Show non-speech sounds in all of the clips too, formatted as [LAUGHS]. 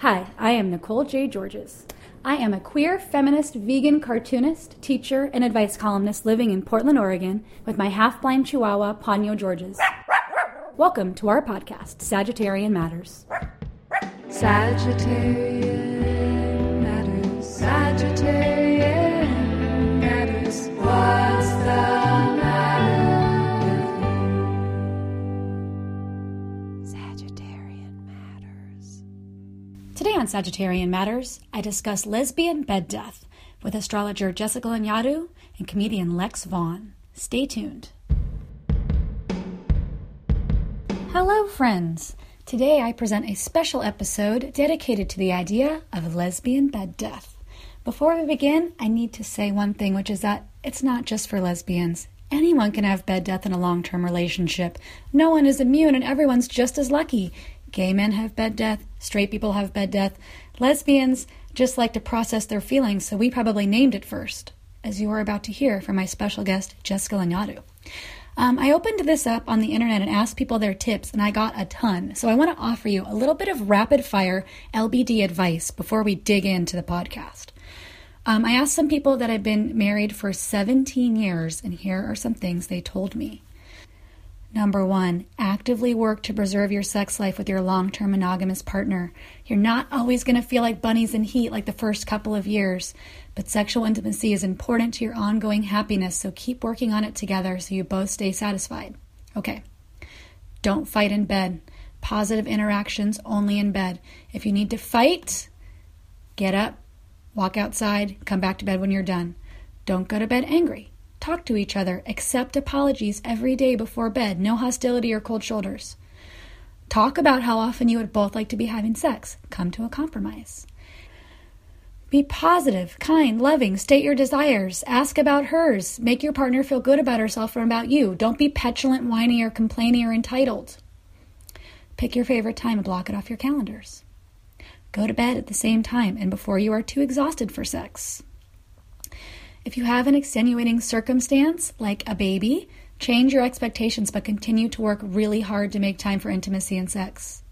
Hi, I am Nicole J. Georges. I am a queer, feminist, vegan cartoonist, teacher, and advice columnist living in Portland, Oregon, with my half blind chihuahua, Ponyo Georges. Welcome to our podcast, Sagittarian Matters. Sagittarian Matters, Sagittarian Today on Sagittarian Matters, I discuss lesbian bed death with astrologer Jessica Lanyadoo and comedian Lex Vaughn. Stay tuned. Hello, friends. Today I present a special episode dedicated to the idea of lesbian bed death. Before we begin, I need to say one thing, which is that it's not just for lesbians. Anyone can have bed death in a long term relationship. No one is immune, and everyone's just as lucky. Gay men have bed death, straight people have bed death. Lesbians just like to process their feelings, so we probably named it first, as you are about to hear from my special guest, Jessica Lanyadoo. Um, I opened this up on the internet and asked people their tips, and I got a ton. So I want to offer you a little bit of rapid fire LBD advice before we dig into the podcast. Um, I asked some people that had been married for 17 years, and here are some things they told me. Number one, actively work to preserve your sex life with your long term monogamous partner. You're not always going to feel like bunnies in heat like the first couple of years, but sexual intimacy is important to your ongoing happiness, so keep working on it together so you both stay satisfied. Okay. Don't fight in bed. Positive interactions only in bed. If you need to fight, get up, walk outside, come back to bed when you're done. Don't go to bed angry. Talk to each other. Accept apologies every day before bed. No hostility or cold shoulders. Talk about how often you would both like to be having sex. Come to a compromise. Be positive, kind, loving. State your desires. Ask about hers. Make your partner feel good about herself or about you. Don't be petulant, whiny, or complaining or entitled. Pick your favorite time and block it off your calendars. Go to bed at the same time and before you are too exhausted for sex. If you have an extenuating circumstance, like a baby, change your expectations but continue to work really hard to make time for intimacy and sex.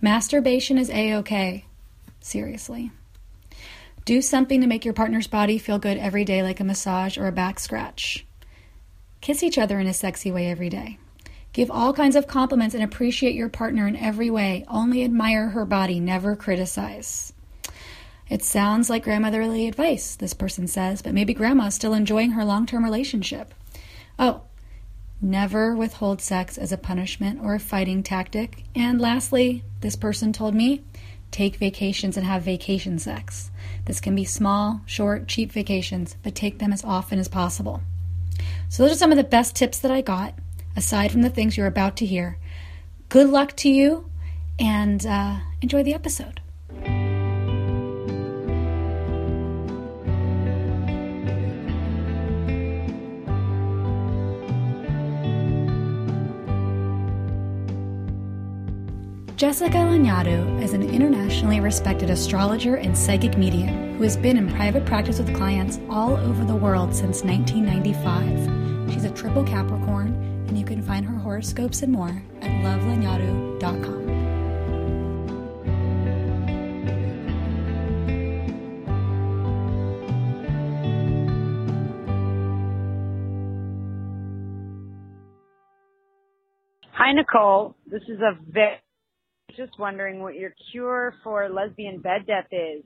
Masturbation is a okay. Seriously. Do something to make your partner's body feel good every day, like a massage or a back scratch. Kiss each other in a sexy way every day. Give all kinds of compliments and appreciate your partner in every way. Only admire her body, never criticize. It sounds like grandmotherly advice, this person says, but maybe grandma's still enjoying her long term relationship. Oh, never withhold sex as a punishment or a fighting tactic. And lastly, this person told me take vacations and have vacation sex. This can be small, short, cheap vacations, but take them as often as possible. So, those are some of the best tips that I got, aside from the things you're about to hear. Good luck to you, and uh, enjoy the episode. Jessica Lanyadoo is an internationally respected astrologer and psychic medium who has been in private practice with clients all over the world since 1995. She's a triple Capricorn, and you can find her horoscopes and more at lovelanyadoo.com. Hi, Nicole. This is a very just wondering what your cure for lesbian bed death is.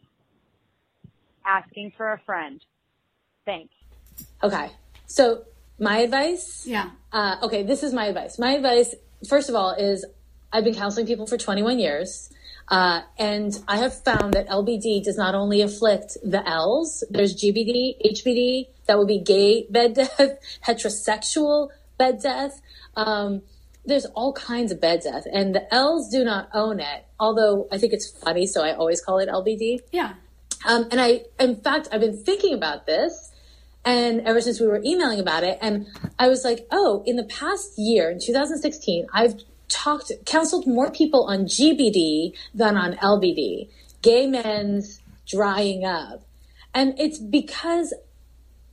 Asking for a friend. Thanks. Okay. So my advice. Yeah. Uh, okay, this is my advice. My advice, first of all, is I've been counseling people for 21 years. Uh, and I have found that LBD does not only afflict the L's, there's GBD, HBD, that would be gay bed death, [LAUGHS] heterosexual bed death. Um, there's all kinds of bed death, and the L's do not own it. Although I think it's funny, so I always call it LBD. Yeah. Um, and I, in fact, I've been thinking about this, and ever since we were emailing about it, and I was like, oh, in the past year, in 2016, I've talked, counseled more people on GBD than on LBD, gay men's drying up, and it's because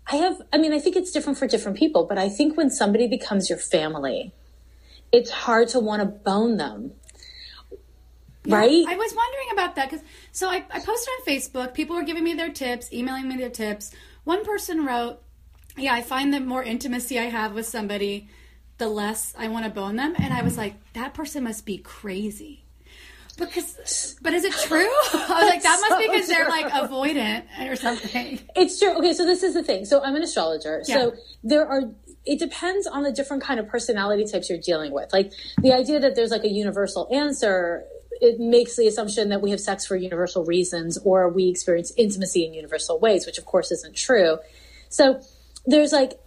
I have, I mean, I think it's different for different people, but I think when somebody becomes your family, it's hard to want to bone them. right? I was wondering about that because so I, I posted on Facebook. People were giving me their tips, emailing me their tips. One person wrote, "Yeah, I find the more intimacy I have with somebody, the less I want to bone them." And I was like, "That person must be crazy." Because, but is it true? [LAUGHS] I was like, that must be [LAUGHS] because they're like avoidant or something. It's true. Okay, so this is the thing. So I'm an astrologer. Yeah. So there are it depends on the different kind of personality types you're dealing with. Like the idea that there's like a universal answer, it makes the assumption that we have sex for universal reasons or we experience intimacy in universal ways, which of course isn't true. So there's like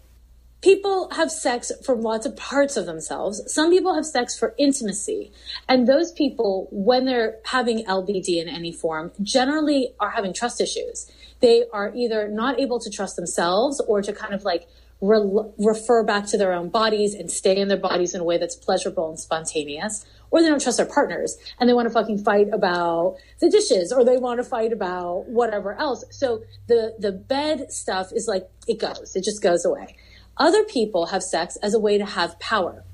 people have sex for lots of parts of themselves. Some people have sex for intimacy. And those people, when they're having LBD in any form, generally are having trust issues. They are either not able to trust themselves or to kind of like re- refer back to their own bodies and stay in their bodies in a way that's pleasurable and spontaneous. Or they don't trust their partners and they want to fucking fight about the dishes or they want to fight about whatever else. So the, the bed stuff is like, it goes, it just goes away. Other people have sex as a way to have power.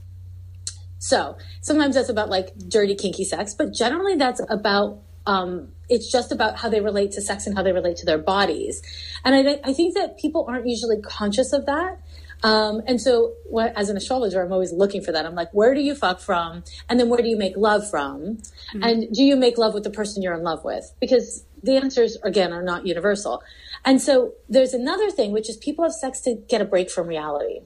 So sometimes that's about like dirty, kinky sex, but generally that's about, um, it's just about how they relate to sex and how they relate to their bodies. And I, I think that people aren't usually conscious of that. Um, and so what, as an astrologer, I'm always looking for that. I'm like, where do you fuck from? And then where do you make love from? And do you make love with the person you're in love with? Because the answers, again, are not universal. And so there's another thing, which is people have sex to get a break from reality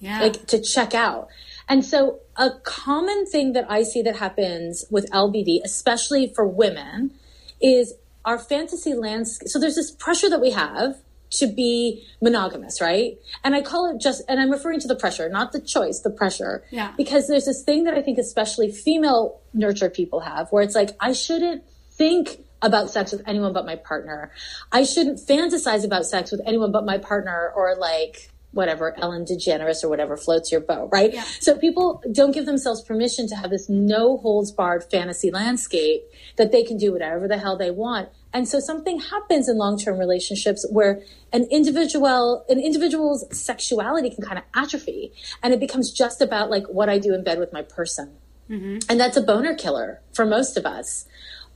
Yeah. like to check out. And so a common thing that I see that happens with LBD, especially for women, is our fantasy landscape. So there's this pressure that we have to be monogamous, right? And I call it just, and I'm referring to the pressure, not the choice, the pressure. Yeah. Because there's this thing that I think especially female nurtured people have where it's like, I shouldn't think about sex with anyone but my partner. I shouldn't fantasize about sex with anyone but my partner or like, whatever, Ellen DeGeneres or whatever floats your boat, right? Yeah. So people don't give themselves permission to have this no holds barred fantasy landscape that they can do whatever the hell they want. And so something happens in long term relationships where an individual, an individual's sexuality can kind of atrophy and it becomes just about like what I do in bed with my person. Mm-hmm. And that's a boner killer for most of us.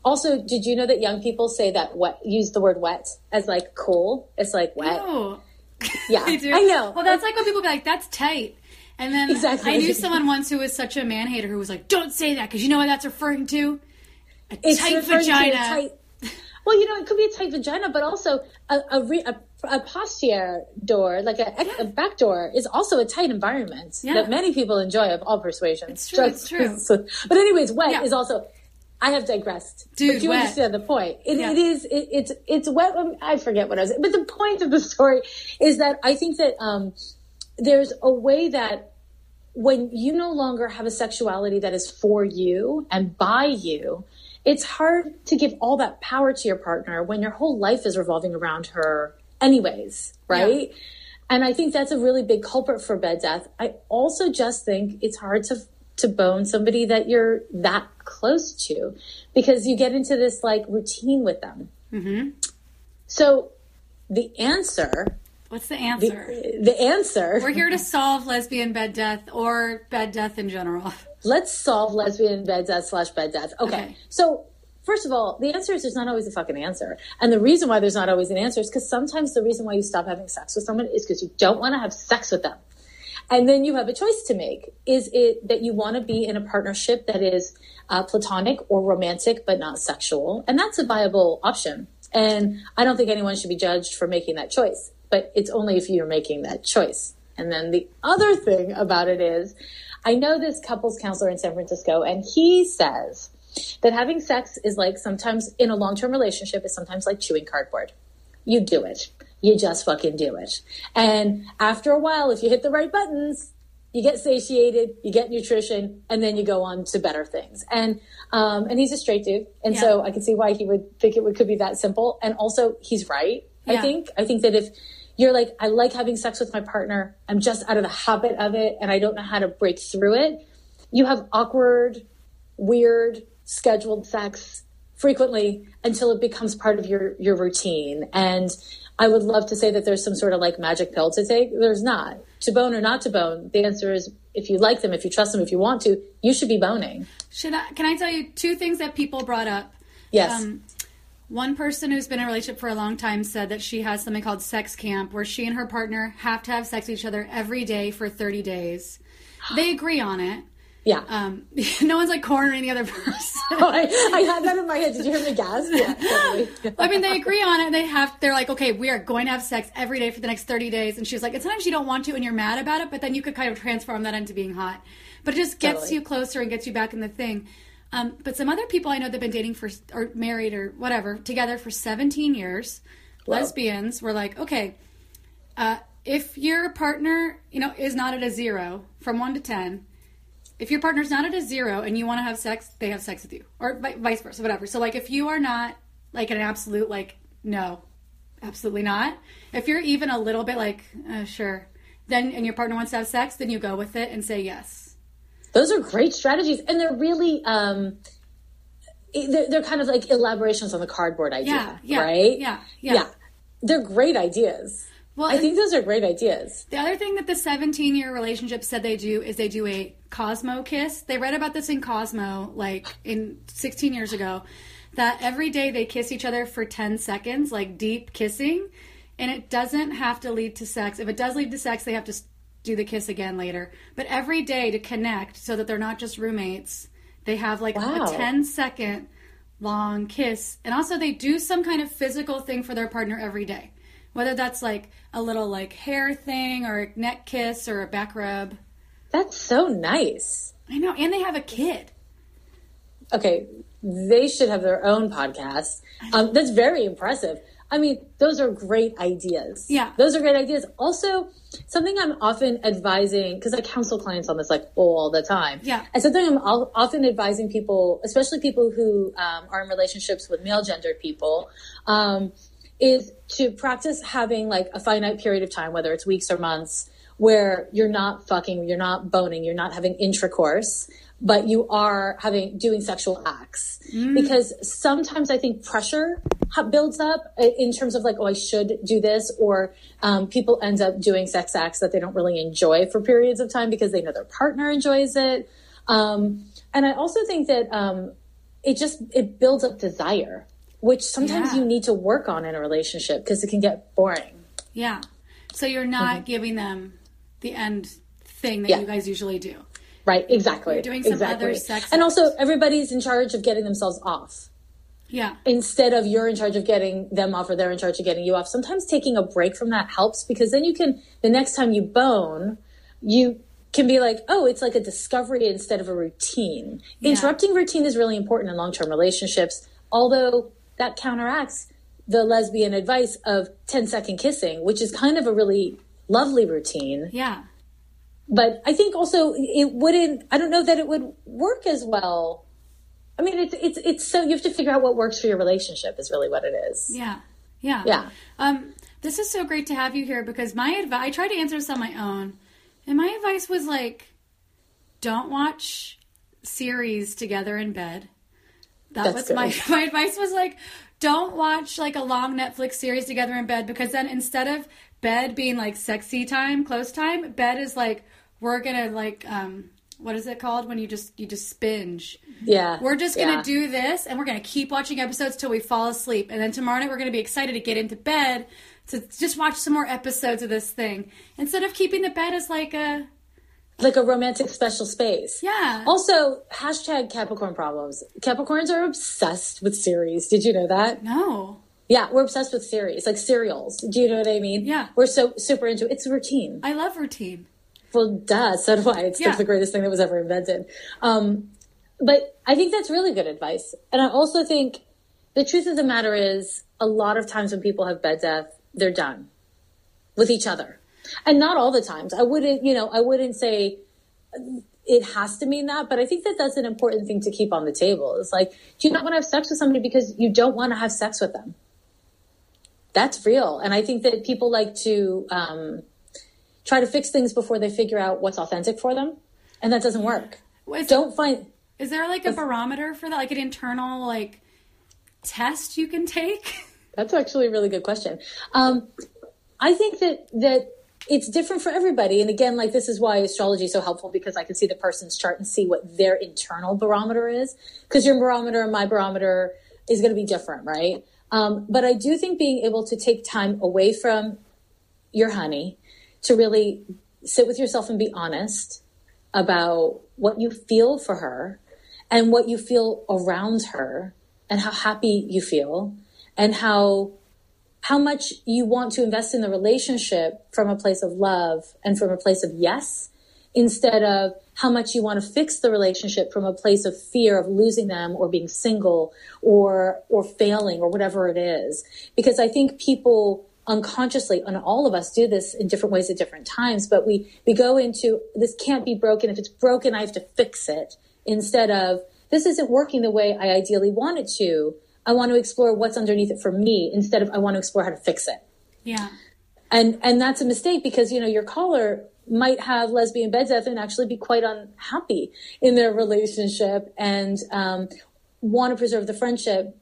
Also, did you know that young people say that wet, use the word wet as like cool? It's like wet. Oh. Yeah, [LAUGHS] They do. I know. Well, that's like when people be like, "That's tight," and then Exactly. I knew someone once who was such a man hater who was like, "Don't say that because you know what that's referring to? A It's tight referring to a vagina." tight- [LAUGHS] well, you know, it could be a tight vagina, but also a a, re, a, a posterior door, like a, a back door, is also a tight environment Yeah. that many people enjoy of all persuasions. It's true, it's true. [LAUGHS] so- but anyways, wet Yeah. is also. I have digressed, Dude, but you wet. understand the point. It, Yeah. it is. It, it's it's wet. I forget what I was. But the point of the story is that I think that um, there's a way that when you no longer have a sexuality that is for you and by you, it's hard to give all that power to your partner when your whole life is revolving around her, anyways, right? And I think that's a really big culprit for bed death. I also just think it's hard to to bone somebody that you're that close to because you get into this like routine with them. Mm-hmm. So the answer, What's the the, answer? the answer. We're here to solve lesbian bed death or bed death in general. [LAUGHS] let's solve lesbian bed death slash bed death. Okay. Okay. So first of all, the answer is there's not always a fucking answer. And the reason why there's not always an answer is because sometimes the reason why you stop having sex with someone is because you don't want to have sex with them. And then you have a choice to make. Is it that you want to be in a partnership that is uh, platonic or romantic, but not sexual? And that's a viable option. And I don't think anyone should be judged for making that choice, but it's only if you're making that choice. And then the other thing about it is, I know this couples counselor in San Francisco, and he says that having sex is like sometimes in a long term relationship is sometimes like chewing cardboard. You do it. You just fucking do it. And after a while, if you hit the right buttons, you get satiated, you get nutrition, and then you go on to better things. And um, and he's a straight dude, and so I can see why he would think it would, could be that simple. And also, he's right. I think. I think that if you're like, I like having sex with my partner, I'm just out of the habit of it, and I don't know how to break through it. You have awkward, weird, scheduled sex frequently until it becomes part of your your routine. And I would love to say that there's some sort of like magic pill to take. There's not. To bone or not to bone, the answer is if you like them, if you trust them, if you want to, you should be boning. Should I, can I tell you two things that people brought up? Yes. Um, one person who's been in a relationship for a long time said that she has something called sex camp, where she and her partner have to have sex with each other every day for 30 days. They agree on it. Yeah. Um, [LAUGHS] no one's like cornering the other [LAUGHS] person. I, I had that in my head. Did you hear me gasp? [LAUGHS] Yeah, totally. I mean, they agree on it. They have. They're like, okay, we are going to have sex every day for the next thirty days. And she's like, and sometimes you don't want to, and you're mad about it, but then you could kind of transform that into being hot. But it just gets Totally. you closer and gets you back in the thing. Um, but some other people I know that've been dating for or married or whatever together for 17 years, lesbians were like, okay, uh, if your partner, you know, is not at a zero from one to ten, if your partner's not at a zero and you want to have sex, they have sex with you, or vice versa, whatever. So like, if you are not like an absolute like no, absolutely not. If you're even a little bit like uh, sure, then and your partner wants to have sex, then you go with it and say yes. Those are great strategies, and they're really um, they're, they're kind of like elaborations on the cardboard idea, Yeah, yeah, right? yeah, yeah. They're great ideas. Well, I think those are great ideas. The other thing that the 17 year relationship said they do is they do a Cosmo kiss. They read about this in Cosmo, like in 16 years ago, that every day they kiss each other for 10 seconds, like deep kissing, and it doesn't have to lead to sex. If it does lead to sex, they have to do the kiss again later. But every day to connect so that they're not just roommates, they have like Wow. a 10 second long kiss. And also, they do some kind of physical thing for their partner every day. Whether that's like a little like hair thing or a neck kiss or a back rub. That's so nice. I know. And they have a kid. Okay, they should have their own podcast. Um, that's very impressive. I mean, those are great ideas. Yeah. Those are great ideas. Also, something I'm often advising, because I counsel clients on this like all the time. Yeah. And something I'm often advising people, especially people who um, are in relationships with male gendered people, um, is to practice having like a finite period of time, whether it's weeks or months, where you're not fucking, you're not boning, you're not having intercourse, but you are having doing sexual acts. Because sometimes I think pressure builds up in terms of like, oh, I should do this, or um, people end up doing sex acts that they don't really enjoy for periods of time because they know their partner enjoys it. Um, and I also think that um, it just it builds up desire, which sometimes Yeah. you need to work on in a relationship because it can get boring. Yeah. So you're not giving them the end thing that Mm-hmm. Yeah. you guys usually do. Right, exactly. You're doing some exactly. other sex And also everybody's in charge of getting themselves off. Yeah. Instead of you're in charge of getting them off or they're in charge of getting you off. Sometimes taking a break from that helps because then you can the next time you bone, you can be like, oh, it's like a discovery instead of a routine. Interrupting routine is really important in long term relationships, although that counteracts the lesbian advice of 10 second kissing, which is kind of a really lovely routine. Yeah. But I think also it wouldn't, I don't know that it would work as well. I mean, it's, it's, it's so, you have to figure out what works for your relationship is really what it is. Yeah. Yeah. Yeah. Um, this is so great to have you here because my advice, I tried to answer this on my own, and my advice was like, don't watch series together in bed. That That's was my good. [LAUGHS] my advice was like, don't watch like a long Netflix series together in bed because then instead of bed being like sexy time, close time, bed is like we're gonna like um what is it called when you just you just binge. Yeah. We're just gonna Yeah. do this and we're gonna keep watching episodes till we fall asleep. And then tomorrow night we're gonna be excited to get into bed to just watch some more episodes of this thing. Instead of keeping the bed as like a like a romantic special space. Yeah. Also, hashtag Capricorn problems. Capricorns are obsessed with series. Did you know that? no. Yeah, we're obsessed with series, like serials. Do you know what I mean? Yeah. We're so super into it. It's routine. I love routine. Well, duh, so do I. It's Yeah. the greatest thing that was ever invented. Um, but I think that's really good advice. And I also think the truth of the matter is a lot of times when people have bed death, they're done with each other. And not all the times. I wouldn't, you know, I wouldn't say it has to mean that, but I think that that's an important thing to keep on the table. It's like, do you not want to have sex with somebody because you don't want to have sex with them? That's real. And I think that people like to um, try to fix things before they figure out what's authentic for them. And that doesn't work. Is, Don't find, is there like a barometer for that? Like an internal like test you can take? [LAUGHS] That's actually a really good question. Um, I think that that it's different for everybody, and again, like this is why astrology is so helpful because I can see the person's chart and see what their internal barometer is. Because your barometer and my barometer is going to be different, right? Um, but I do think being able to take time away from your honey to really sit with yourself and be honest about what you feel for her and what you feel around her and how happy you feel and how how much you want to invest in the relationship from a place of love and from a place of yes instead of how much you want to fix the relationship from a place of fear of losing them or being single or or failing or whatever it is. Because i think people unconsciously and all of us do this in different ways at different times but we we go into this can't be broken. If it's broken i have to fix it. Instead of this isn't working the way i ideally want it to i want to explore what's underneath it for me instead of i want to explore how to fix it. Yeah. and and that's a mistake because you know your caller might have lesbian bed death and actually be quite unhappy in their relationship and um, want to preserve the friendship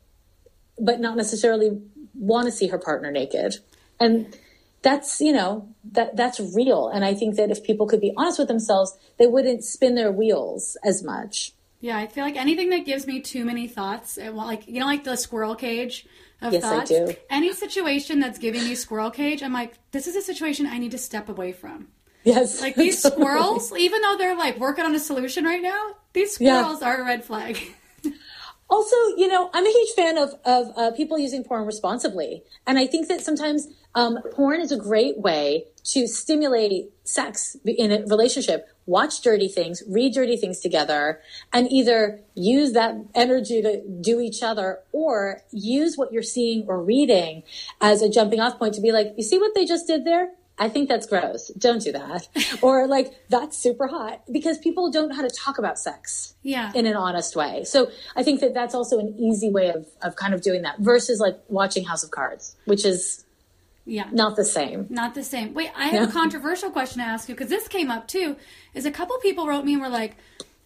but not necessarily want to see her partner naked. And that's you know that that's real. And i think that if people could be honest with themselves they wouldn't spin their wheels as much Yeah, I feel like anything that gives me too many thoughts, it, like you know, like the squirrel cage of Yes, I thoughts. do. Any situation that's giving me squirrel cage, I'm like, this is a situation I need to step away from. yes Like [LAUGHS] these squirrels, even though they're like working on a solution right now, these Yeah. squirrels are a red flag. [LAUGHS] Also, you know, I'm a huge fan of of uh, people using porn responsibly, and I think that sometimes um, porn is a great way to stimulate sex in a relationship. Watch dirty things, read dirty things together, and either use that energy to do each other, or use what you're seeing or reading as a jumping off point to be like, you see what they just did there? I think that's gross. Don't do that. [LAUGHS] or like, that's super hot because people don't know how to talk about sex Yeah. in an honest way. So I think that that's also an easy way of, of kind of doing that versus like watching House of Cards, which is yeah. not the same. Not the same. Wait, I have a controversial question to ask you because this came up too. Is a couple people wrote me and were like,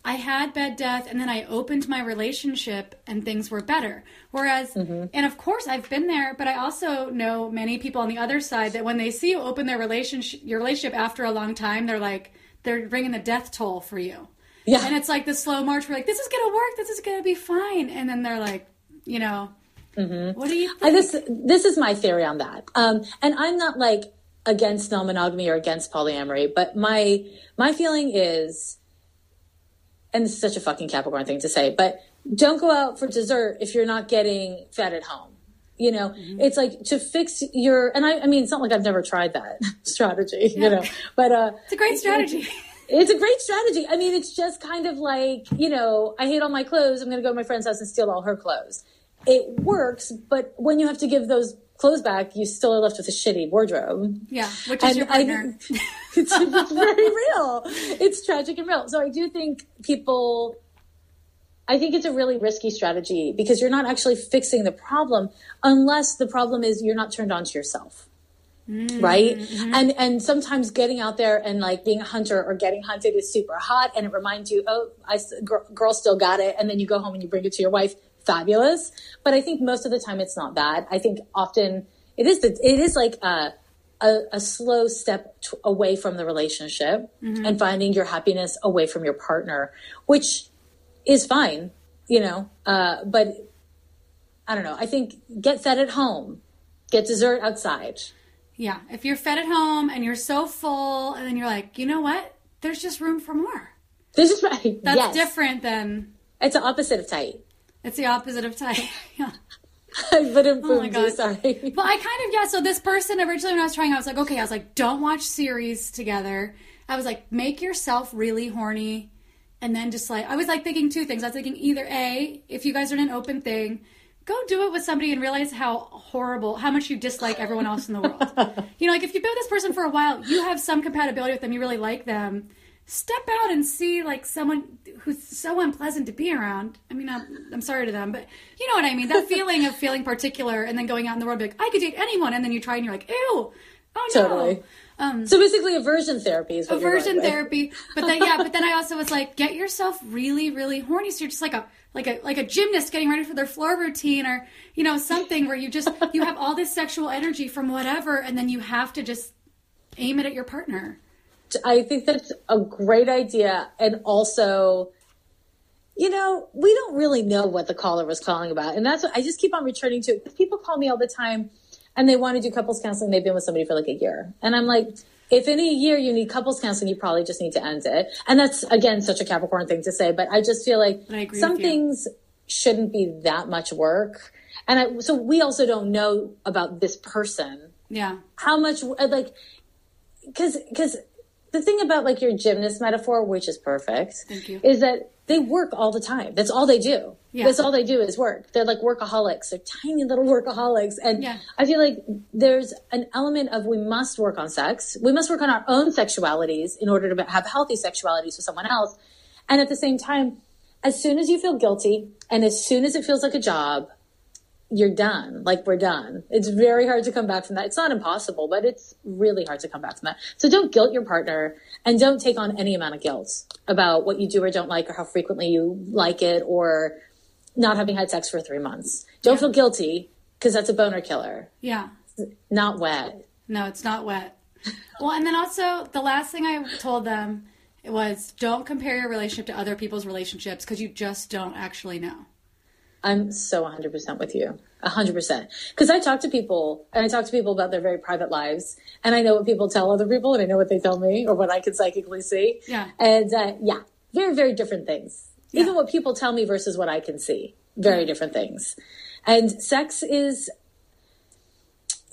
I had bed death and then I opened my relationship and things were better. Whereas, Mm-hmm. and of course I've been there, but I also know many people on the other side that when they see you open their relationship, your relationship after a long time, they're like, they're ringing the death toll for you. Yeah. And it's like the slow march. We're like, this is gonna work. This is gonna be fine. And then they're like, you know, what do you think? I, this this is my theory on that. Um, and I'm not like against non-monogamy or against polyamory, but my my feeling is, and this is such a fucking Capricorn thing to say, but don't go out for dessert if you're not getting fed at home. You know, Mm-hmm. it's like to fix your, and I, I mean, it's not like I've never tried that [LAUGHS] strategy, you know, but, uh, it's a great strategy. it's a great strategy. I mean, it's just kind of like, you know, I hate all my clothes. I'm going to go to my friend's house and steal all her clothes. It works, but when you have to give those clothes back, you still are left with a shitty wardrobe. yeah, which is And your partner. it's, [LAUGHS] it's very real. It's tragic and real. So I do think people, I think it's a really risky strategy because you're not actually fixing the problem unless the problem is you're not turned on to yourself. Mm-hmm. Right. Mm-hmm. And, and sometimes getting out there and like being a hunter or getting hunted is super hot and it reminds you, oh, I girl, girl still got it. And then you go home and you bring it to your wife. Fabulous. But I think most of the time it's not that. I think often it is the, it is like, uh, a, a slow step t- away from the relationship and finding your happiness away from your partner, which is fine, you know. Uh, but I don't know. I think get fed at home, get dessert outside. Yeah, if you're fed at home and you're so full, and then you're like, you know what? There's just room for more. This is right. That's yes. different than It's the opposite of tight. It's the opposite of tight. [LAUGHS] yeah. but it Oh my God. sorry. [LAUGHS] But I kind of yeah. So this person originally when I was trying, I was like, okay, I was like, don't watch series together. I was like, make yourself really horny, and then just like I was like thinking two things. I was thinking either a, if you guys are in an open thing, go do it with somebody and realize how horrible, how much you dislike everyone else in the world. [LAUGHS] you know, like if you've been with this person for a while, you have some compatibility with them, you really like them. Step out and see like someone who's so unpleasant to be around. I mean, I'm, I'm sorry to them, but you know what I mean. That [LAUGHS] feeling of feeling particular and then going out in the world, be like, I could date anyone, and then you try and you're like, ew, oh no. Totally. Um, So basically, aversion therapy is aversion with. therapy. But then yeah, but then I also was like, get yourself really, really horny. So you're just like a like a like a gymnast getting ready for their floor routine or you know something where you just you have all this sexual energy from whatever and then you have to just aim it at your partner. I think that's a great idea. And also, you know, we don't really know what the caller was calling about. And that's what I just keep on returning to. People call me all the time and they want to do couples counseling. They've been with somebody for like a year. And I'm like, if in a year you need couples counseling, you probably just need to end it. And that's, again, such a Capricorn thing to say. But I just feel like some things shouldn't be that much work. And I, so we also don't know about this person Yeah. how much like because because the thing about like your gymnast metaphor which is perfect Thank you. is that they work all the time. That's all they do. Yeah. that's all they do is work. They're like workaholics. They're tiny little workaholics. And Yeah. i feel like there's an element of we must work on sex. We must work on our own sexualities in order to have healthy sexualities with someone else. And at the same time as soon as you feel guilty and as soon as it feels like a job you're done. Like we're done. It's very hard to come back from that. It's not impossible, but it's really hard to come back from that. So don't guilt your partner and don't take on any amount of guilt about what you do or don't like or how frequently you like it or not having had sex for three months. Don't feel guilty because that's a boner killer. Yeah. Not wet. No, it's not wet. Well, and then also the last thing I told them was don't compare your relationship to other people's relationships because you just don't actually know. I'm so 100% with you. 100%. Because I talk to people and I talk to people about their very private lives and I know what people tell other people and I know what they tell me or what I can psychically see. Yeah. And uh, yeah, very, very different things. Yeah. Even what people tell me versus what I can see. Very different things. And sex is,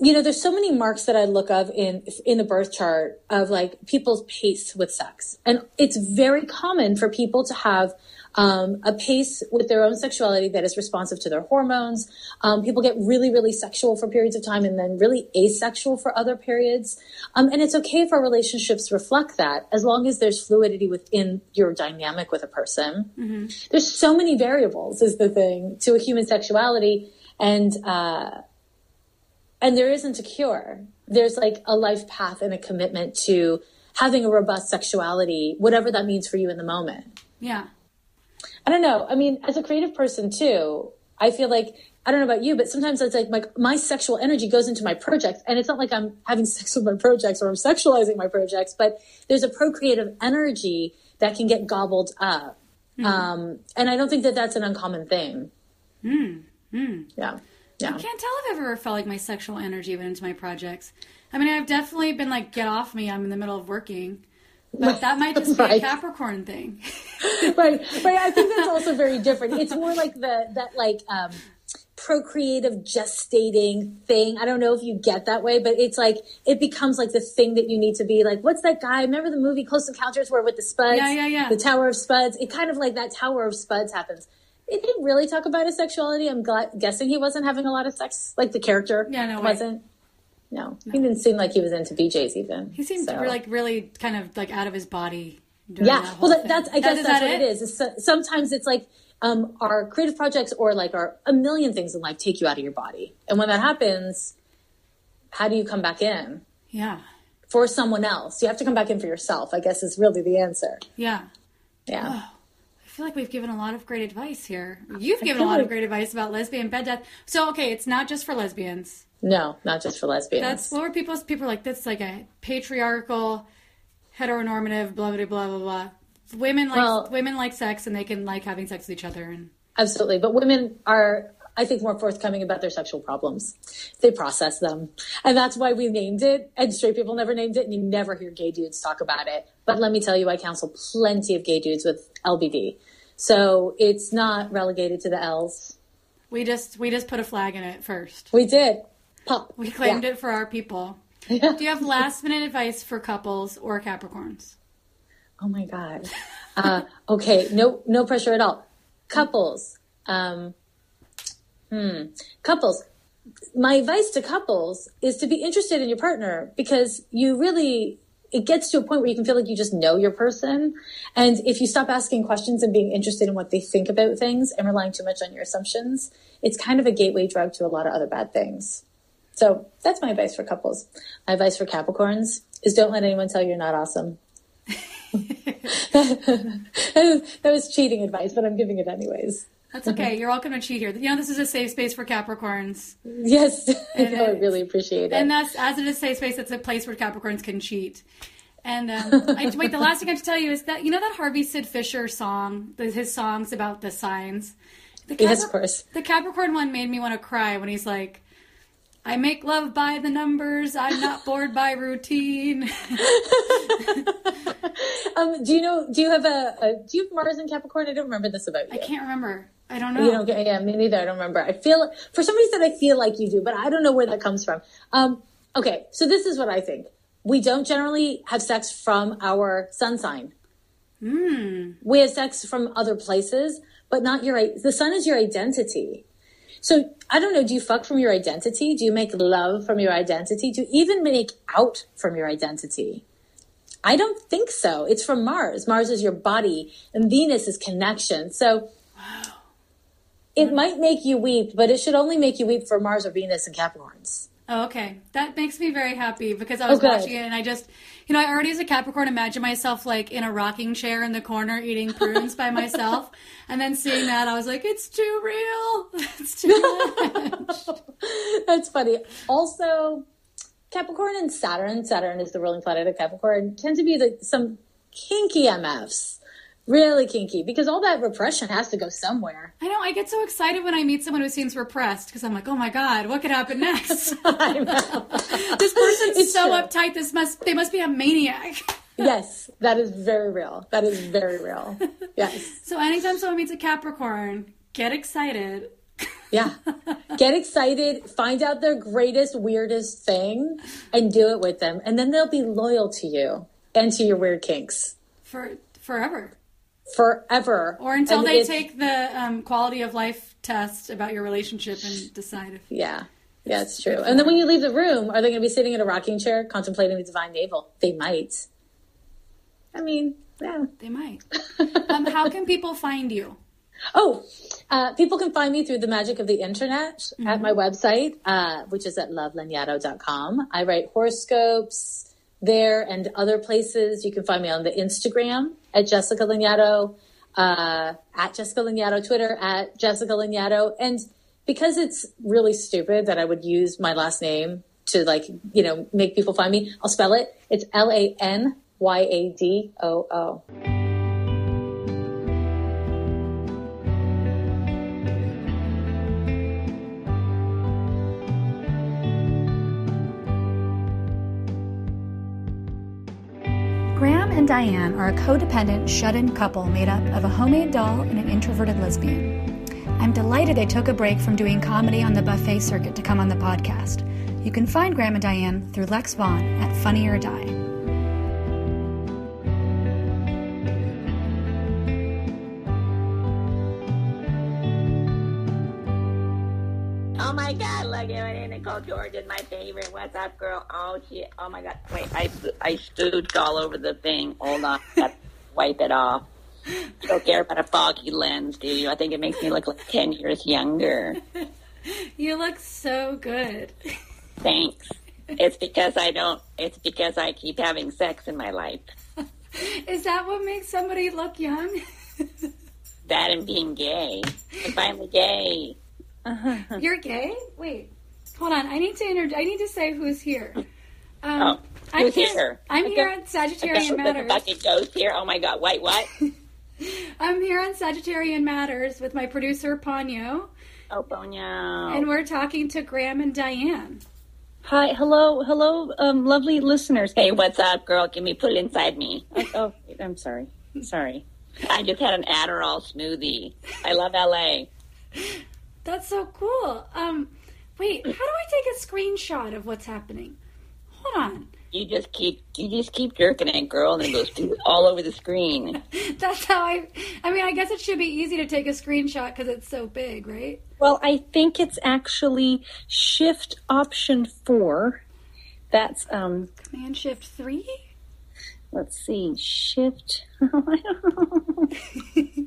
you know, there's so many marks that I look of in in the birth chart of like people's pace with sex, and it's very common for people to have um, a pace with their own sexuality that is responsive to their hormones. Um, people get really, really sexual for periods of time, and then really asexual for other periods. Um, and it's okay if our relationships reflect that, as long as there's fluidity within your dynamic with a person. There's so many variables, is the thing to a human sexuality, and. Uh, and there isn't a cure. There's like a life path and a commitment to having a robust sexuality, whatever that means for you in the moment. Yeah. I don't know. I mean, as a creative person too, I feel like I don't know about you, but sometimes it's like my my sexual energy goes into my projects, and it's not like I'm having [LAUGHS] sex with my projects or I'm sexualizing my projects, but there's a procreative energy that can get gobbled up, hmm. um, and I don't think that that's an uncommon thing. Yeah, yeah. I can't tell if I've ever felt like my sexual energy went into my projects. I mean, I've definitely been like, get off me, I'm in the middle of working. But that might just be a Capricorn thing. [LAUGHS] right. Right. I think that's [LAUGHS] also very different. It's more like the that like um procreative gestating thing. I don't know if you get that way but it's like it becomes like the thing that you need to be. Like what's that guy? Remember the movie close encounters where with the spuds? Yeah, yeah, yeah. the tower of spuds? It kind of like that tower of spuds happens. It didn't really talk about his sexuality. I'm guessing he wasn't having a lot of sex like the character Yeah, no wasn't no, he didn't seem like he was into bjs even He seemed So- like really kind of like out of his body. yeah that well that, that's i That- guess is that's that what it is It's so- sometimes it's like um, our creative projects or like our a million things in life take you out of your body and when that happens how do you come back in Yeah. for someone else you have to come back in for yourself i guess is really the answer Yeah. yeah I feel like we've given a lot of great advice here. You've given a lot of great advice about lesbian bed death. So, okay, it's not just for lesbians. No not just for lesbians That's what were people? People are like that's like a patriarchal, heteronormative, blah blah blah blah blah. Women like Well- women like sex and they can like having sex with each other and Absolutely. But women are, I think, more forthcoming about their sexual problems. They process them. And that's why we named it. And straight people never named it. And you never hear gay dudes talk about it. But let me tell you, I counsel plenty of gay dudes with LBD. So it's not relegated to the L's. we just we just put a flag in it first. We did. We claimed Yeah. it for our people. Yeah. Do you have last minute advice for couples or Capricorns? Oh my God. Uh, okay. No, no pressure at all. Couples. Um, hmm. Couples. My advice to couples is to be interested in your partner because you really, it gets to a point where you can feel like you just know your person. And if you stop asking questions and being interested in what they think about things and relying too much on your assumptions, it's kind of a gateway drug to a lot of other bad things. So that's my advice for couples. My advice for Capricorns is don't let anyone tell you you're not awesome. that, was, [LAUGHS] [LAUGHS] that was cheating advice, but I'm giving it anyways. That's okay. You're welcome to cheat here. You know, this is a safe space for Capricorns. Yes, And [LAUGHS] I really appreciate it. And that's, as it is a safe space, it's a place where Capricorns can cheat. And um, I, wait, the last thing I have to tell you is that, you know that Harvey Sid Fisher song, the, his songs about the signs? The Yes, of course. The Capricorn one made me want to cry when he's like, I make love by the numbers. I'm not bored by routine. [LAUGHS] um, do you know? Do you have a, a? Do you have Mars in Capricorn? I don't remember this about you. I can't remember. I don't know. You don't get, yeah, me neither. I don't remember. I feel, for some reason, I feel like you do, but I don't know where that comes from. Um, okay, so this is what I think. We don't generally have sex from our sun sign. We have sex from other places, but not your, the sun is your identity. So I don't know, do you fuck from your identity? Do you make love from your identity? Do you even make out from your identity? I don't think so. It's from Mars. Mars is your body and Venus is connection. So it might make you weep, but it should only make you weep for Mars or Venus and Capricorns. Oh, okay. That makes me very happy because I oh, was Oh, watching it and I just, you know, I already as a Capricorn imagine myself like in a rocking chair in the corner eating prunes by myself. [LAUGHS] And then seeing that, I was like, it's too real. [LAUGHS] It's too [LAUGHS] much. That's funny. Also, Capricorn and Saturn, Saturn is the ruling planet of Capricorn, tend to be the, some kinky MFs. Really kinky because all that repression has to go somewhere. I know. I get so excited when I meet someone who seems repressed because I'm like, oh my God, what could happen next? [LAUGHS] [LAUGHS] This person's It's so true. uptight. This must, they must be a maniac. [LAUGHS] yes, that is very real. That is very real. Yes. So anytime someone meets a Capricorn, get excited. Yeah. Get excited, find out their greatest, weirdest thing, and do it with them. And then they'll be loyal to you and to your weird kinks For forever. Forever. Or until And they take the um, quality of life test about your relationship and decide if Yeah. Yeah, it's true. And then when you leave the room, are they going to be sitting in a rocking chair contemplating the divine navel? They might. I mean, yeah. they might. [LAUGHS] um, how can people find you? Oh, uh, people can find me through the magic of the internet at my website, uh, which is at lovelanyadoo.com. I write horoscopes there and other places. You can find me on the Instagram at Jessica Lanyadoo, uh, at Jessica Lanyadoo, Twitter at Jessica Lanyadoo. And because it's really stupid that I would use my last name to like, you know, make people find me, I'll spell it. It's L A N Y A D O O. Diane are a codependent, shut in couple made up of a homemade doll and an introverted lesbian. I'm delighted they took a break from doing comedy on the buffet circuit to come on the podcast. You can find Graham and Diane through Lex Vaughn at Funny or Die. At it. Nicole George is my favorite. What's up, girl? Oh shit. Oh my god. Wait, I I stooped all over the thing. Hold on. [LAUGHS] Wipe it off. You don't care about a foggy lens, do you? I think it makes me look like 10 years younger. [LAUGHS] You look so good. Thanks. It's because I don't, it's because I keep having sex in my life. [LAUGHS] Is that what makes somebody look young? That and being gay. I'm finally gay. You're gay? Wait, hold on. I need to inter- I need to say who's here. [LAUGHS] Um, Oh, I'm who's here? I'm Okay. here on I Sagittarian got the Matters. fucking ghost here. Oh my god. Wait, what? [LAUGHS] I'm here on Sagittarian Matters with my producer Ponyo, Oh, Bonyo. and we're talking to Graham and Diane. Hi, hello, hello, um, lovely listeners. Hey, what's up, girl? Give me, put it inside me. [LAUGHS] Oh, oh, I'm sorry. Sorry. I just had an Adderall smoothie. I love LA. That's so cool. Um, wait, how do I take a screenshot of what's happening? Hold on. You just keep, you just keep jerking it, girl, and it goes all over the screen. [LAUGHS] That's how I. I mean, I guess it should be easy to take a screenshot because it's so big, right? Well, I think it's actually Shift Option 4. That's, um, Command Shift Three. let's see, Shift. [LAUGHS] I don't know.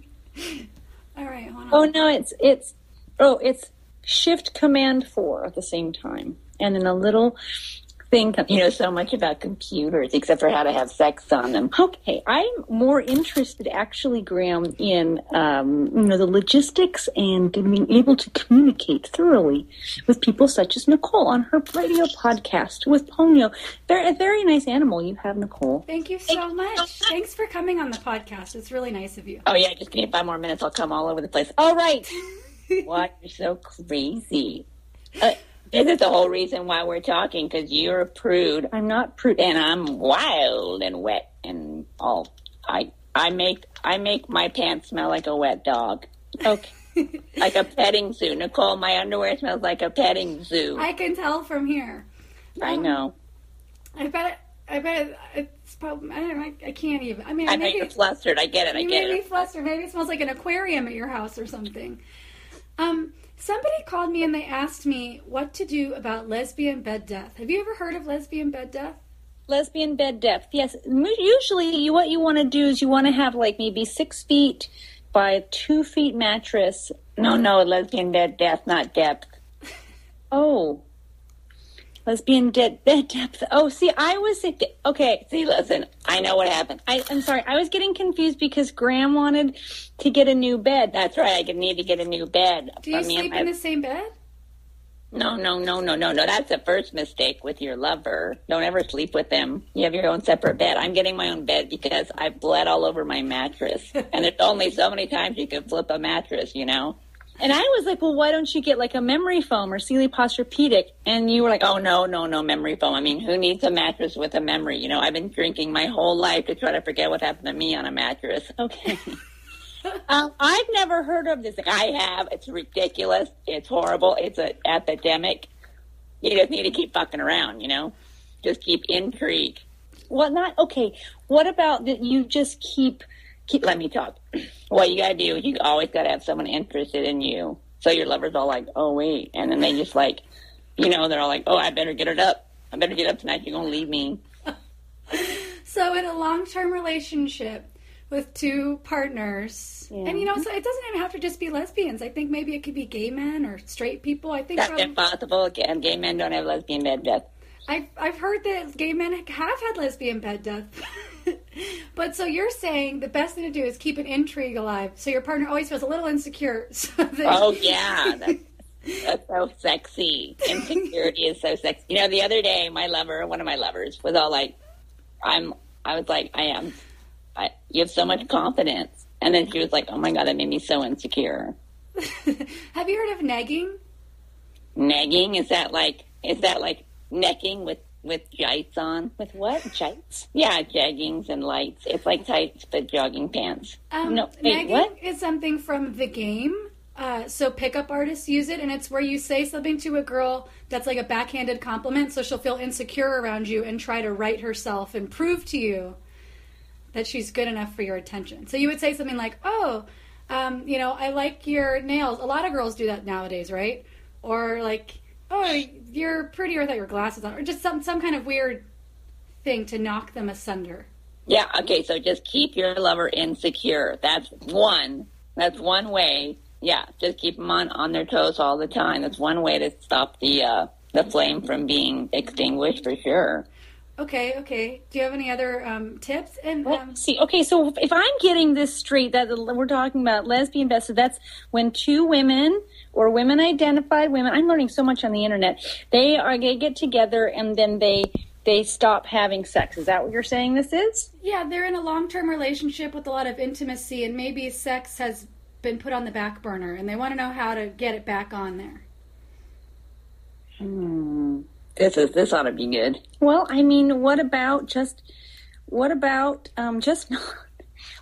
[LAUGHS] All right, hold on. Oh, no, it's, it's, oh, it's Shift Command 4 at the same time. And then a little thing. You know so much about computers, except for how to have sex on them. Okay, I'm more interested, actually, Graham, in um, you know the logistics and being able to communicate thoroughly with people such as Nicole on her radio podcast with Ponyo. Very, a very nice animal you have, Nicole. Thank you so much. Thanks for coming on the podcast. It's really nice of you. Oh yeah, just give me five more minutes. I'll come all over the place. All right. [LAUGHS] [LAUGHS] what? You're so crazy. Uh, this is the whole reason why we're talking because you're a prude. I'm not prude, and I'm wild and wet and all. I I make I make my pants smell like a wet dog. Okay. [LAUGHS] like a petting zoo. Nicole, my underwear smells like a petting zoo. I can tell from here. I know. I bet. It, I bet it, it's probably. I don't know. I, I can't even. I mean, I know maybe you're flustered. I get it. I get it. flustered. Maybe it smells like an aquarium at your house or something. Um, somebody called me and they asked me what to do about lesbian bed death. Have you ever heard of lesbian bed death? Lesbian bed depth. Yes. Usually, you, what you want to do is you want to have like maybe six feet by two feet mattress. No, no, lesbian bed death, not depth. [LAUGHS] Oh. Lesbian de- bed depth. Oh, see, I was okay. See, listen, I know what happened. I, I'm sorry. I was getting confused because Graham wanted to get a new bed. That's right. I need to get a new bed. Do you sleep in the same bed? No, no, no, no, no, no. That's the first mistake with your lover. Don't ever sleep with them. You have your own separate bed. I'm getting my own bed because I bled all over my mattress. and there's only so many times you can flip a mattress, you know? And I was like, well, why don't you get like a memory foam or Sealy Posturepedic? And you were like, oh, no, no, no memory foam. I mean, who needs a mattress with a memory? You know, I've been drinking my whole life to try to forget what happened to me on a mattress. Okay. [LAUGHS] Um, I've never heard of this. I have. It's ridiculous. It's horrible. It's an epidemic. You just need to keep fucking around, you know? Just keep intrigue. Well, not okay. What about that? You just keep Keep, let me talk. What you gotta do is you always gotta have someone interested in you. So your lover's all like, oh, wait. And then they just like, you know, they're all like, oh, I better get it up. I better get up tonight. You're gonna leave me. [LAUGHS] So, in a long term relationship with two partners, and you know, so it doesn't even have to just be lesbians. I think maybe it could be gay men or straight people. I think That's probably- impossible. Gay gay men don't have lesbian bed death. I've, I've heard that gay men have had lesbian bed death. [LAUGHS] [LAUGHS] but so you're saying the best thing to do is keep an intrigue alive so your partner always feels a little insecure. [LAUGHS] So that Oh yeah, that's, that's so sexy. Insecurity is so sexy. You know, the other day, my lover, one of my lovers, was all like, "I'm." I was like, "I am." I, you have so mm-hmm. much confidence, and then she was like, "Oh my god, that made me so insecure." [LAUGHS] have you heard of nagging? Nagging is that like is that like necking with with jites on? with what? Jites? Yeah, jeggings and lights. It's like tights but jogging pants. Um, No, wait, what? is something from the game. Uh, so pickup artists use it, and it's where you say something to a girl that's like a backhanded compliment, so she'll feel insecure around you and try to right herself and prove to you that she's good enough for your attention. So you would say something like, "Oh, um, you know, I like your nails." A lot of girls do that nowadays, right? Or like, "Oh, you're prettier without your glasses on," or just some some kind of weird thing to knock them asunder. Yeah, okay, so just keep your lover insecure. That's one. That's one way. Yeah, just keep them on, on their toes all the time. That's one way to stop the uh, the flame from being extinguished for sure. Okay, okay. Do you have any other um, tips? And Well, um, see, okay, so if I'm getting this straight, that we're talking about lesbian best, so that's when two women or women identified women. I'm learning so much on the internet. They are they get together and then they they stop having sex. Is that what you're saying? This is? yeah, they're in a long-term relationship with a lot of intimacy, and maybe sex has been put on the back burner, and they want to know how to get it back on there. Hmm. This is this ought to be good. Well, I mean, what about just what about um just [LAUGHS]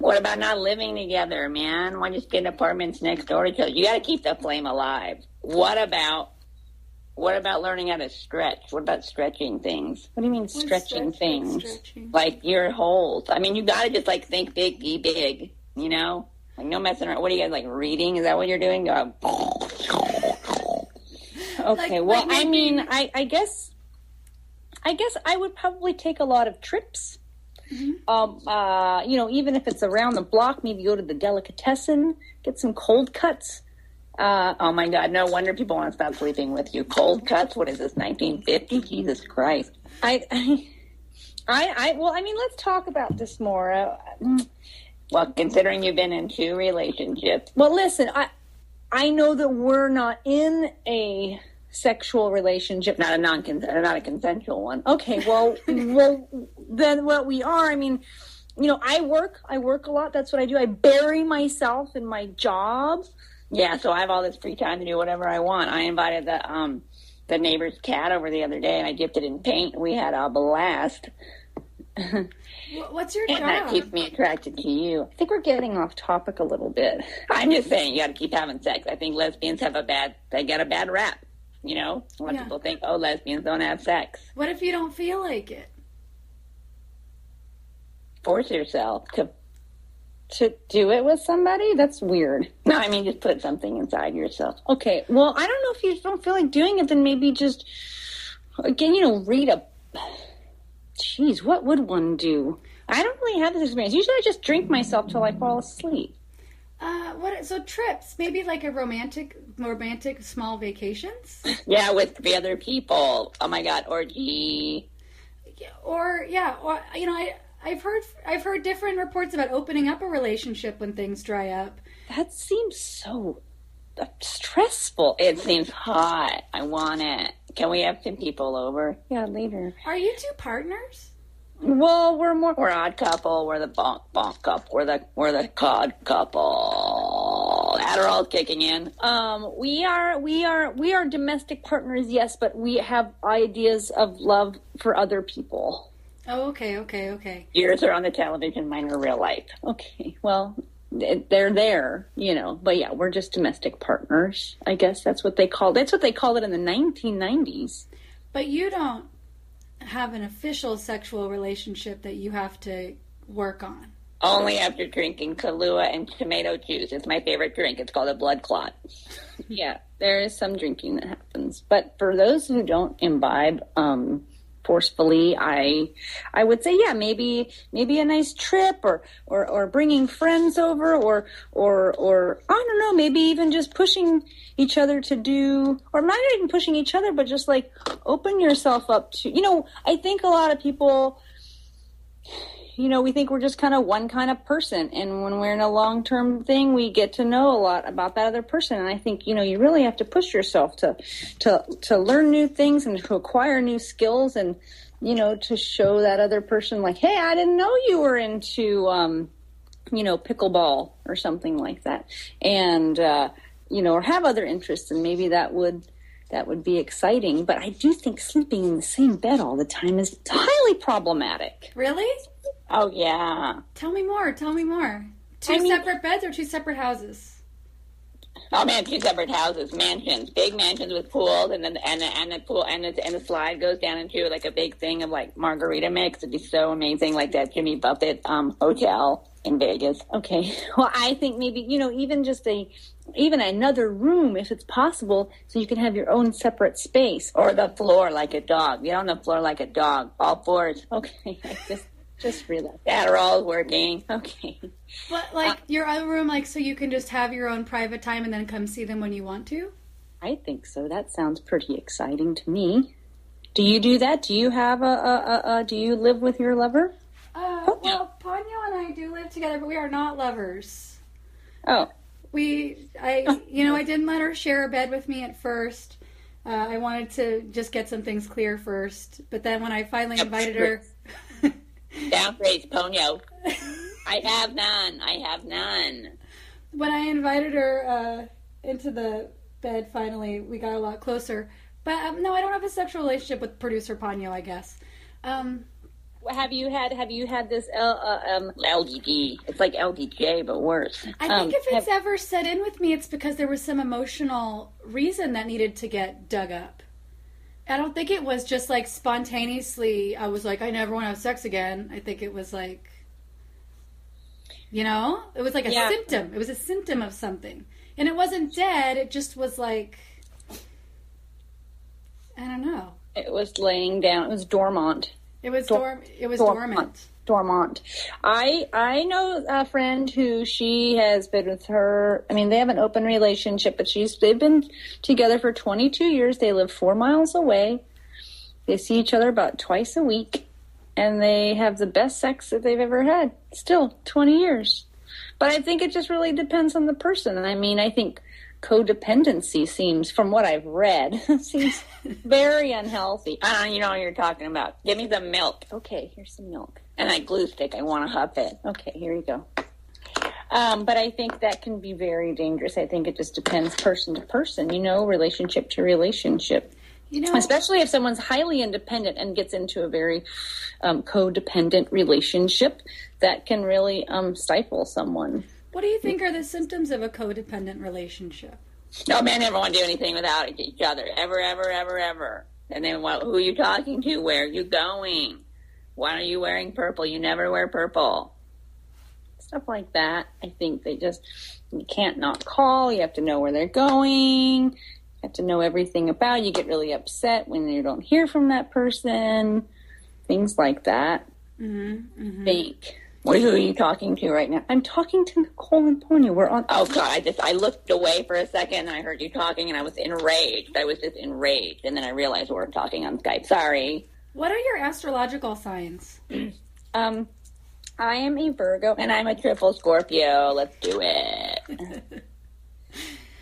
What about not living together, man? Why just get apartments next door to each other? You got to keep the flame alive. What about what about learning how to stretch? What about stretching things? what do you mean stretching stretch- things? stretching? Like your holes. I mean, you got to just like think big, be big. You know, like no messing around. What are you guys like reading? Is that what you're doing? Go, Okay, Like- well, like I mean, I, I guess, I guess I would probably take a lot of trips. Um, uh, you know, even if it's around the block, maybe go to the delicatessen, get some cold cuts, Uh, oh my God! No wonder people want to stop sleeping with you. Cold cuts. What is this? 1950? Jesus Christ! I, [LAUGHS] I, I, well, I mean, let's talk about this more. Uh, Well, considering you've been in two relationships, well, listen, I, I know that we're not in a sexual relationship. not a non not a consensual one. Okay, well, [LAUGHS] well, then what we are, I mean, you know, I work, I work a lot. That's what I do. I bury myself in my job. Yeah, so I have all this free time to do whatever I want. I invited the um the neighbor's cat over the other day, and I dipped it in paint. We had a blast, What's your [LAUGHS] and that job? keeps me attracted to you. I think we're getting off topic a little bit. [LAUGHS] I'm just saying, you got to keep having sex. I think lesbians have a bad they get a bad rap. You know, a lot Yeah. of people think, oh, lesbians don't have sex. What if you don't feel like it? Force yourself to. To do it with somebody? That's weird. [LAUGHS] No, I mean just put something inside yourself. Okay, well, I don't know if you don't feel like doing it, then maybe just, again, you know, read a. Jeez, what would one do? I don't really have this experience. Usually I just drink myself till I fall asleep. Uh, what? So trips, maybe like a romantic, romantic small vacations, [LAUGHS] Yeah, with the other people. Oh my God, orgy. or yeah, or you know, I I've heard I've heard different reports about opening up a relationship when things dry up. That seems so stressful. It seems hot. I want it. Can we have some people over? Yeah, later. Are you two partners? Well, we're more. We're odd couple. We're the bonk bonk couple. We're the we're the cod couple. Adderall's kicking in. Um, we are, we are, we are domestic partners, yes, but we have ideas of love for other people. Oh, okay, okay, okay. Yours are on the television. Mine are real life. Okay, well, they're there, you know, but yeah, we're just domestic partners. I guess that's what they call. That's what they called it in the 1990s. But you don't have an official sexual relationship that you have to work on. Only after drinking Kahlua and tomato juice. It's my favorite drink. It's called a blood clot. [LAUGHS] Yeah, there is some drinking that happens, but for those who don't imbibe um, forcefully, I I would say yeah, maybe maybe a nice trip or or, or bringing friends over or or or I don't know, maybe even just pushing each other to do or not even pushing each other, but just like open yourself up to you know. I think a lot of people you know, we think we're just kind of one kind of person. And when we're in a long term thing, we get to know a lot about that other person. And I think, you know, you really have to push yourself to, to, to learn new things and to acquire new skills and, you know, to show that other person like, Hey, I didn't know you were into, um, you know, pickleball or something like that. And, uh, you know, or have other interests and maybe that would, that would be exciting. But I do think sleeping in the same bed all the time is highly problematic. Really? Oh yeah. Tell me more. Tell me more. Two I mean- separate beds or two separate houses? Oh man, two separate houses, mansions, big mansions with pools, and then and the, and the pool and the and the slide goes down into like a big thing of like margarita mix. It'd be so amazing, like that Jimmy Buffett um hotel in Vegas. Okay. [LAUGHS] Well, I think maybe, you know, even just a, even another room if it's possible so you can have your own separate space. Or the floor like a dog. Get on the floor like a dog. All fours. Okay. [LAUGHS] I just, just realized. Adderall's working. Okay. But like your other room, like so you can just have your own private time and then come see them when you want to. I think so. That sounds pretty exciting to me. Do you do that? Do you have a, a, a, a do you live with your lover? Uh, well, Ponyo and I do live together, but we are not lovers. Oh, We, I, you know, I didn't let her share a bed with me at first. Uh, I wanted to just get some things clear first, but then when I finally invited her, Downgrades, Ponyo. [LAUGHS] I have none. I have none. when I invited her uh, into the bed, finally we got a lot closer. But um, no, I don't have a sexual relationship with producer Ponyo. I guess. Um, have you had have you had this L, uh, um LDD. It's like LDJ, but worse. I Um, think if it's have- ever set in with me, it's because there was some emotional reason that needed to get dug up. I don't think it was just like spontaneously. I was like, I never want to have sex again. I think it was like, you know, it was like a Yeah. symptom. It was a symptom of something, and it wasn't dead. It just was like, I don't know. it was laying down. It was dormant. It was Dor- dorm. It was dormant. dormant. Dormont. I I know a friend who she has been with her. I mean, they have an open relationship, but she's they've been together for 22 years. They live four miles away. They see each other about twice a week, and they have the best sex that they've ever had. Still 20 years. But I think it just really depends on the person. I mean, I think codependency seems, from what I've read, [LAUGHS] seems [LAUGHS] very unhealthy. I don't you know what you're talking about. Give me some milk Okay, here's some milk. And I glue stick. I want to huff it. Okay, here you go. Um, but I think that can be very dangerous. I think it just depends person to person, you know, relationship to relationship. You know, Especially if someone's highly independent and gets into a very um, codependent relationship, that can really um, stifle someone. what do you think are the symptoms of a codependent relationship? No man never want to do anything without each other. Ever, ever, ever, ever. And then what, who are you talking to? Where are you going? Why are you wearing purple? You never wear purple. Stuff like that. I think they just, you can't not call. You have to know where they're going. You have to know everything about. You get really upset when you don't hear from that person. Things like that. Mm-hmm, Think. Well, who are you talking to right now? I'm talking to Nicole and Ponyo. We're on. Oh God! I just I looked away for a second and I heard you talking and I was enraged. I was just enraged, and then I realized we were talking on Skype. Sorry. What are your astrological signs? [CLEARS THROAT] Um, I am a Virgo, And I'm a triple Scorpio. Let's do it. [LAUGHS]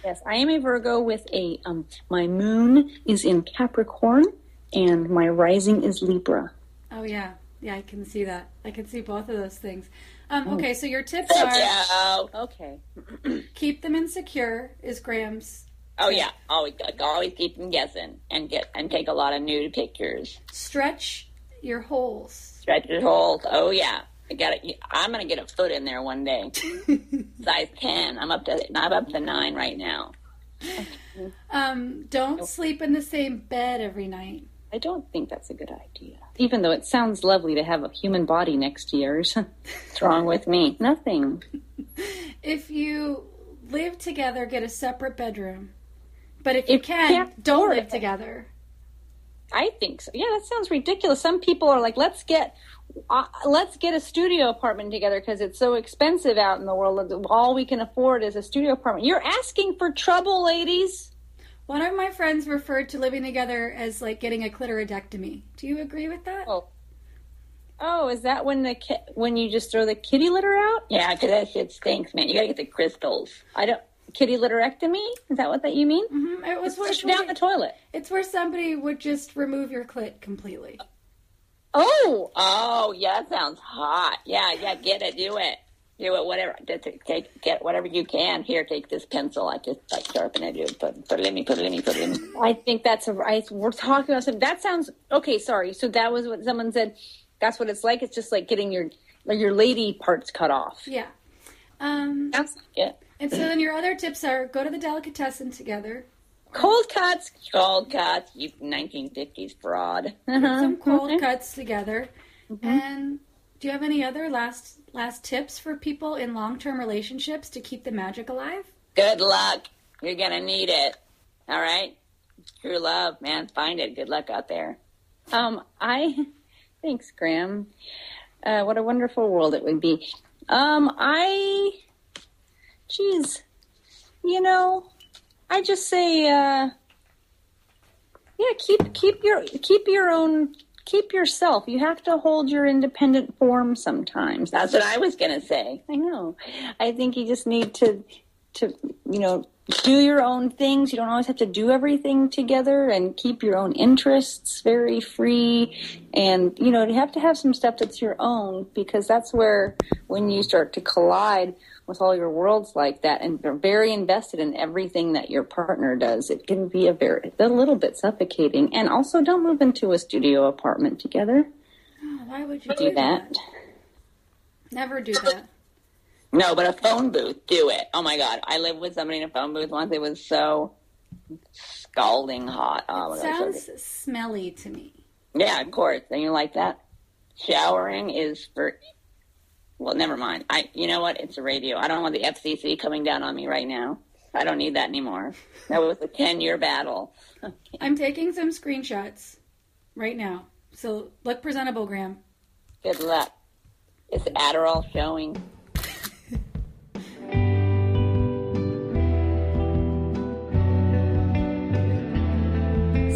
Yes, I am a Virgo with a um my moon is in Capricorn and my rising is Libra. Oh yeah, yeah, I can see that. I can see both of those things. Um, okay, so your tips are you. Okay. [CLEARS THROAT] keep them insecure. Is Graham's Oh yeah, always like, always keep them guessing and get and take a lot of nude pictures. stretch your holes. Stretch your holes. Oh yeah, I got it. I'm gonna get a foot in there one day. [LAUGHS] Size ten. I'm up to I'm up to nine right now. Um, don't sleep in the same bed every night. I don't think that's a good idea. Even though it sounds lovely to have a human body next to yours. What's wrong with me? Nothing. [LAUGHS] If you live together, get a separate bedroom. But if you can, can't don't live it. together. I think so. Yeah, that sounds ridiculous. Some people are like, let's get uh, let's get a studio apartment together because it's so expensive out in the world. All we can afford is a studio apartment. You're asking for trouble, ladies. One of my friends referred to living together as like getting a clitoridectomy. Do you agree with that? Oh. Oh, is that when the ki- when you just throw the kitty litter out? Yeah, because that shit stinks, man. You gotta get the crystals. I don't kitty litterectomy. Is that what that you mean? Mhm, It was where, down the toilet. it's where somebody would just remove your clit completely. Oh, Oh, yeah, that sounds hot. Yeah, yeah, get it, do it. Do it, whatever. Just take, get whatever you can. Here, take this pencil. I just like sharpen it. You put, put it in me, put it in me, put it in me. I think that's a. I, we're talking about something that sounds okay. Sorry. So that was what someone said. That's what it's like. It's just like getting your like your lady parts cut off. Yeah. Um, That's Yeah. And so then your other tips are go to the delicatessen together. cold cuts. Cold cuts, you 1950s fraud. Uh-huh. some cold Okay. cuts together. And do you have any other last last tips for people in long term relationships to keep the magic alive? Good luck. You're gonna need it. All right? True love, man. Find it. Good luck out there. Um, I [LAUGHS] thanks, Graham. Uh, what a wonderful world it would be. Um, I, geez, you know, I just say, uh, yeah, keep keep your keep your own keep yourself. You have to hold your independent form sometimes. That's what I was gonna say. I know. I think you just need to to you know do your own things. You don't always have to do everything together and keep your own interests very free. And you know, you have to have some stuff that's your own because that's where when you start to collide with all your worlds like that and they're very invested in everything that your partner does, it can be a very a little bit suffocating. And also don't move into a studio apartment together. Oh, why would you Do that. Never do that. No, but a phone booth, do it. Oh my god. I lived with somebody in a phone booth once. It was so scalding hot. Oh my god. so Sounds smelly to me. Yeah, of course. And you like that? Showering is for. Well, never mind. I. You know what? It's a radio. I don't want the FCC coming down on me right now. I don't need that anymore. That was a ten-year battle. [LAUGHS] I'm taking some screenshots right now. So look presentable, Graham. Good luck. Is Adderall showing?